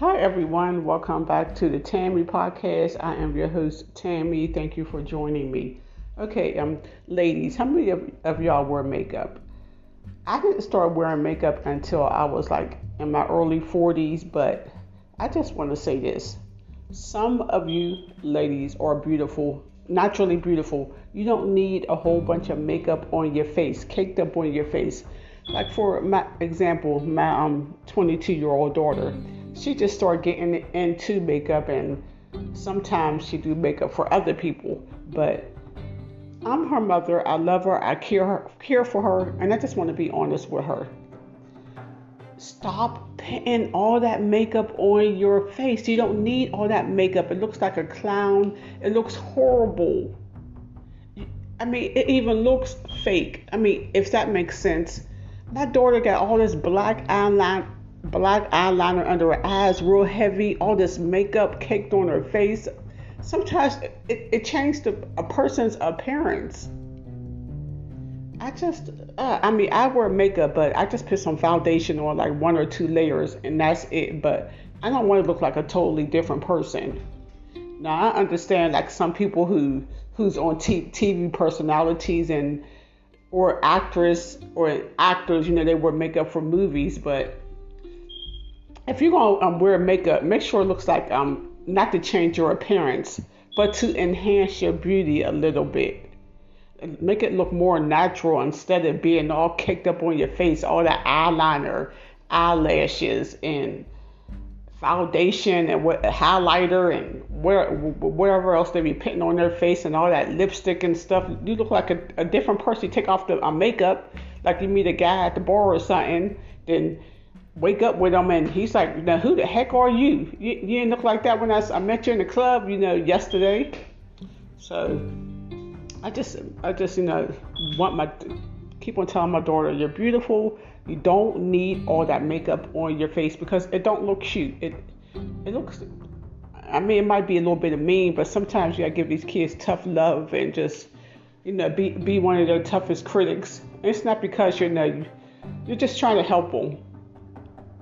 Hi, everyone. Welcome back to the Tammy podcast. I am your host, Tammy. Thank you for joining me. Okay, um, ladies, how many of, of y'all wear makeup? I didn't start wearing makeup until I was like in my early 40s, but I just want to say this. Some of you ladies are beautiful, naturally beautiful. You don't need a whole bunch of makeup on your face, caked up on your face. Like for my example, my um 22 year old daughter, she just started getting into makeup and sometimes she do makeup for other people, but I'm her mother. I love her. I care her, care for her, and I just want to be honest with her. Stop putting all that makeup on your face. You don't need all that makeup. It looks like a clown. It looks horrible. I mean, it even looks fake. I mean, if that makes sense. My daughter got all this black eyeliner, black eyeliner under her eyes, real heavy, all this makeup caked on her face. Sometimes it, it changed a person's appearance. I just, uh, I mean, I wear makeup, but I just put some foundation on like one or two layers, and that's it. But I don't want to look like a totally different person. Now I understand like some people who who's on t- TV personalities and or actress or actors, you know, they wear makeup for movies, but if you're gonna um, wear makeup, make sure it looks like um not to change your appearance, but to enhance your beauty a little bit make it look more natural instead of being all caked up on your face, all that eyeliner, eyelashes, and foundation and what highlighter and where whatever else they be putting on their face and all that lipstick and stuff. You look like a, a different person. You take off the uh, makeup, like you meet a guy at the bar or something, then wake up with him and he's like, now who the heck are you? You, you didn't look like that when I, I met you in the club, you know, yesterday. So I just, I just, you know, want my, keep on telling my daughter, you're beautiful. You don't need all that makeup on your face because it don't look cute. It, it looks. I mean, it might be a little bit of mean, but sometimes you gotta give these kids tough love and just, you know, be be one of their toughest critics. it's not because you're, you know, you're just trying to help them.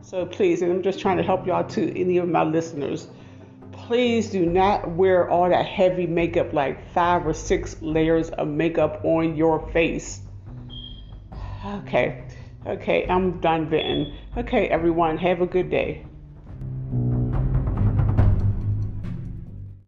So please, and I'm just trying to help y'all to any of my listeners please do not wear all that heavy makeup, like five or six layers of makeup on your face. Okay, okay, I'm done venting. Okay, everyone, have a good day.